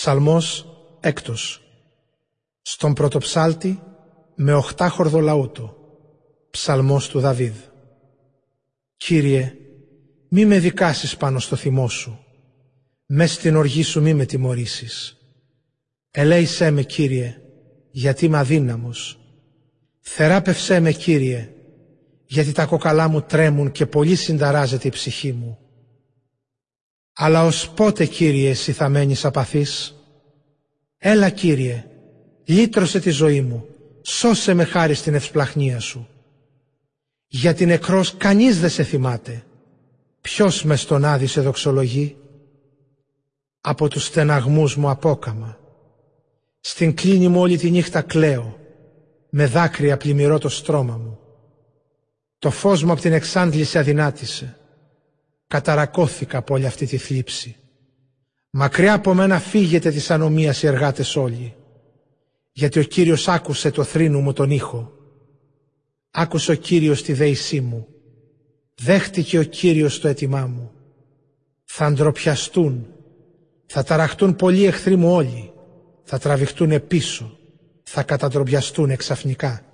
Ψαλμός έκτος. Στον πρωτοψάλτη με οχτάχορδο λαούτο. Ψαλμός του Δαβίδ. Κύριε, μη με δικάσεις πάνω στο θυμό σου. Μες στην οργή σου μη με τιμωρήσεις. Ελέησέ με, Κύριε, γιατί είμαι αδύναμος. Θεράπευσέ με, Κύριε, γιατί τα κοκαλά μου τρέμουν και πολύ συνταράζεται η ψυχή μου. Αλλά ως πότε, Κύριε, εσύ θα μένεις απαθής; Έλα, Κύριε, λύτρωσε τη ζωή μου, σώσε με χάρη στην ευσπλαχνία σου. Γιατί νεκρός κανείς δεν σε θυμάται. Ποιος με στον άδει σε δοξολογεί; Από τους στεναγμούς μου απόκαμα. Στην κλίνη μου όλη τη νύχτα κλαίω. Με δάκρυα πλημμυρώ το στρώμα μου. Το φως μου από την εξάντληση αδυνάτησε. Καταρακώθηκα από όλη αυτή τη θλίψη. Μακριά από μένα φύγετε της ανομίας οι εργάτες όλοι. Γιατί ο Κύριος άκουσε το θρήνου μου τον ήχο. Άκουσε ο Κύριος τη δέησή μου. Δέχτηκε ο Κύριος το έτοιμά μου. Θα ντροπιαστούν. Θα ταραχτούν πολλοί εχθροί μου όλοι. Θα τραβηχτούν πίσω. Θα κατατροπιαστούν εξαφνικά.